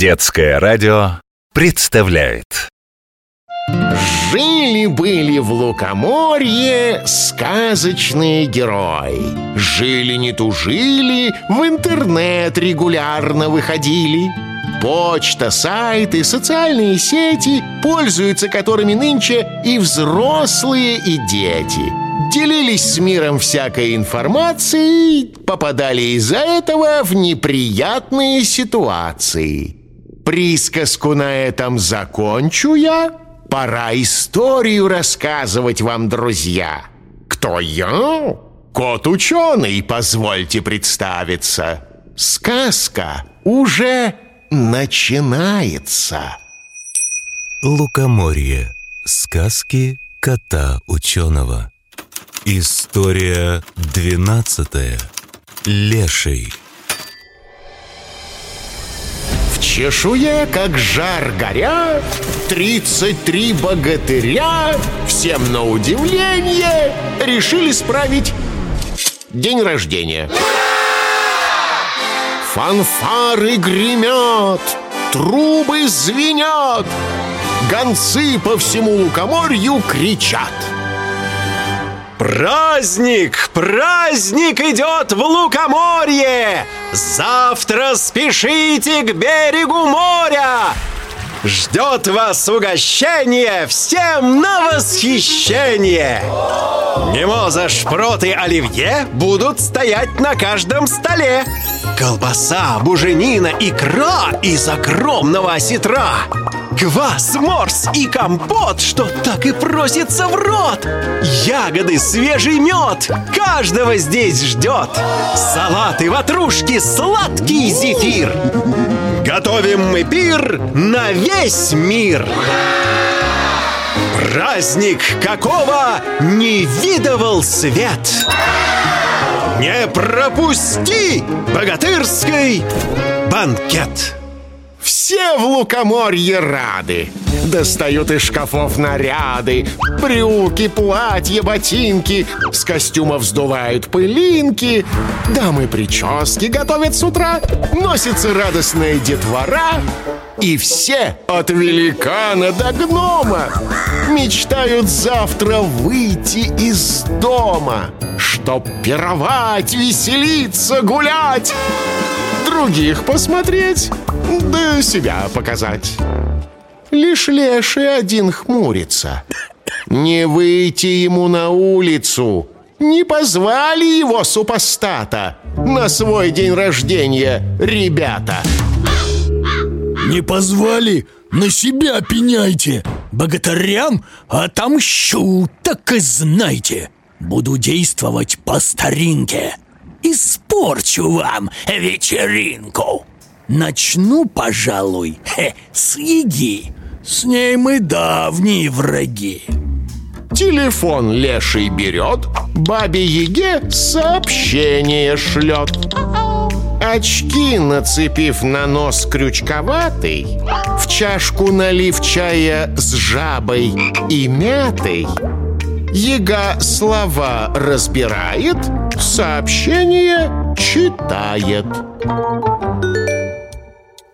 Детское радио представляет. Жили-были в Лукоморье сказочные герои. Жили не тужили, в интернет регулярно выходили. Почта, сайты, социальные сети, пользуются которыми нынче и взрослые, и дети. Делились с миром всякой информацией, попадали из-за этого в неприятные ситуации Присказку на этом закончу я Пора историю рассказывать вам, друзья Кто я? Кот-ученый, позвольте представиться Сказка уже начинается Лукоморье. Сказки кота-ученого. История двенадцатая. Леший. В чешуе, как жар горя Тридцать три богатыря Всем на удивление Решили справить день рождения. Фанфары гремят Трубы звенят Гонцы по всему лукоморью кричат Праздник! Праздник идет в Лукоморье! Завтра спешите к берегу моря! Ждет вас угощение всем на восхищение! Мимоза, шпроты, оливье будут стоять на каждом столе Колбаса, буженина, икра из огромного осетра Квас, морс и компот, что так и просится в рот. Ягоды, свежий мед, каждого здесь ждет. Салаты, ватрушки, сладкий зефир. Готовим мы пир на весь мир. Праздник какого не видывал свет. Не пропусти богатырский банкет Все в лукоморье рады. Достают из шкафов наряды Брюки, платья, ботинки. С костюмов сдувают пылинки. Дамы прически готовят с утра. Носится радостная детвора. И все от великана до гнома Мечтают завтра выйти из дома Чтоб пировать, веселиться, гулять Других посмотреть, да себя показать. Лишь леший один хмурится. Не выйти ему на улицу. Не позвали его супостата На свой день рождения, ребята. Не позвали? На себя пеняйте. Богатырям отомщу, так и знайте. Буду действовать по старинке. Испорчу вам вечеринку Начну, пожалуй, хе, с еги С ней мы давние враги. Телефон леший берет Бабе Яге сообщение шлет. Очки, нацепив на нос крючковатый В чашку налив чая с жабой и мятой. Яга слова разбирает, сообщение читает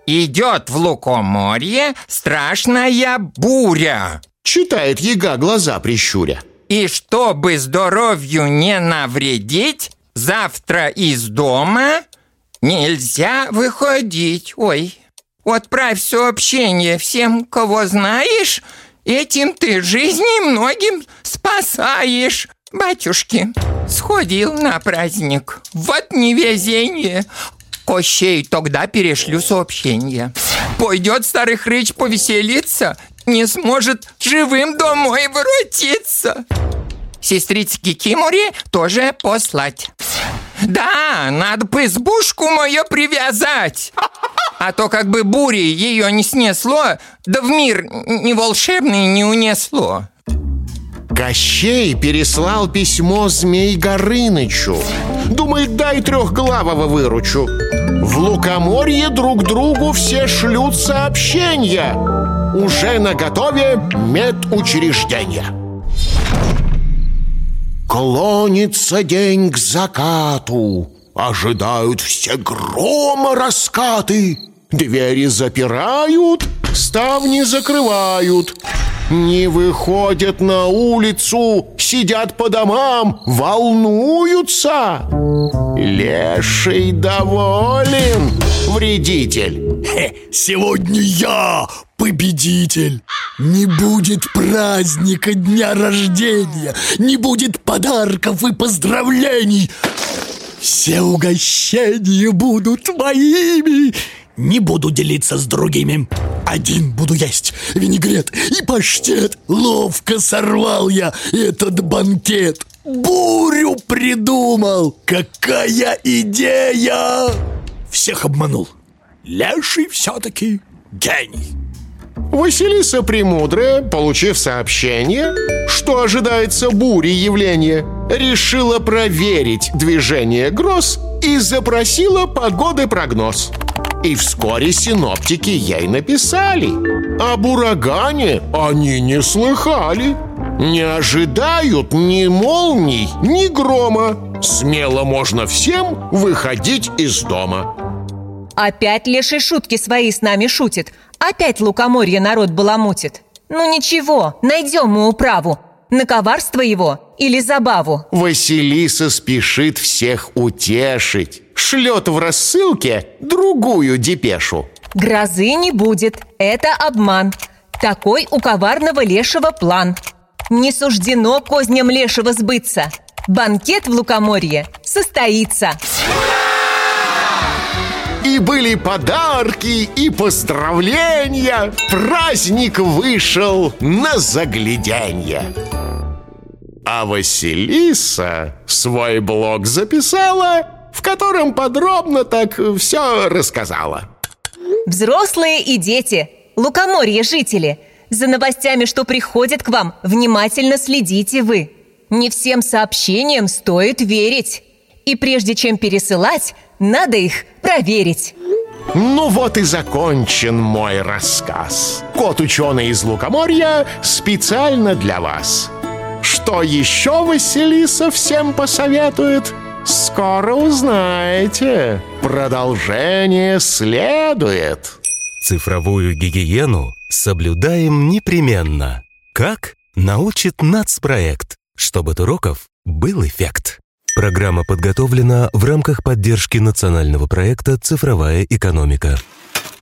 Идет в Лукоморье страшная буря. Читает Яга глаза прищуря И чтобы здоровью не навредить, завтра из дома нельзя выходить. Ой, отправь сообщение всем, кого знаешь, этим ты жизни многим спасаешь. Батюшки, сходил на праздник. Вот невезение. Кощей, тогда перешлю сообщение. Пойдет старый хрыч повеселиться, не сможет живым домой воротиться. Сестрице Кикиморе тоже послать. Да, надо бы избушку мою привязать. А то как бы бури ее не снесло, да в мир ни волшебный не унесло. Кощей переслал письмо Змей Горынычу Думает, дай трехглавого выручу В Лукоморье друг другу все шлют сообщения. Уже на готове медучреждения. Клонится день к закату. Ожидают все грома раскаты. Двери запирают, ставни закрывают. Не выходят на улицу, сидят по домам, волнуются Леший доволен, вредитель. Сегодня я победитель. Не будет праздника дня рождения Не будет подарков и поздравлений. Все угощения будут моими. Не буду делиться с другими. Один буду есть винегрет и паштет. Ловко сорвал я этот банкет. Бурю придумал Какая идея Всех обманул Леший все-таки гений Василиса Премудрая, получив сообщение, что ожидается бури явления, решила проверить движение гроз и запросила погоды прогноз. И вскоре синоптики ей написали. Об урагане они не слыхали. Не ожидают ни молний, ни грома. Смело можно всем выходить из дома. Опять леший шутки свои с нами шутит. Опять лукоморье народ баламутит. Ну ничего, найдем мы управу. На коварство его или забаву. Василиса спешит всех утешить. Шлет в рассылке другую депешу. Грозы не будет, это обман. Такой у коварного лешего план. Не суждено козням лешего сбыться. Банкет в лукоморье состоится. И были подарки, и поздравления Праздник вышел на загляденье А Василиса свой блог записала В котором подробно так все рассказала Взрослые и дети, лукоморье жители За новостями, что приходят к вам, внимательно следите вы Не всем сообщениям стоит верить И прежде чем пересылать, надо их проверить. Ну вот и закончен мой рассказ. Кот ученый из Лукоморья специально для вас. Что еще Василиса всем посоветует? Скоро узнаете. Продолжение следует. Цифровую гигиену соблюдаем непременно. Как? Научит нацпроект, чтобы от уроков был эффект. Программа подготовлена в рамках поддержки национального проекта «Цифровая экономика».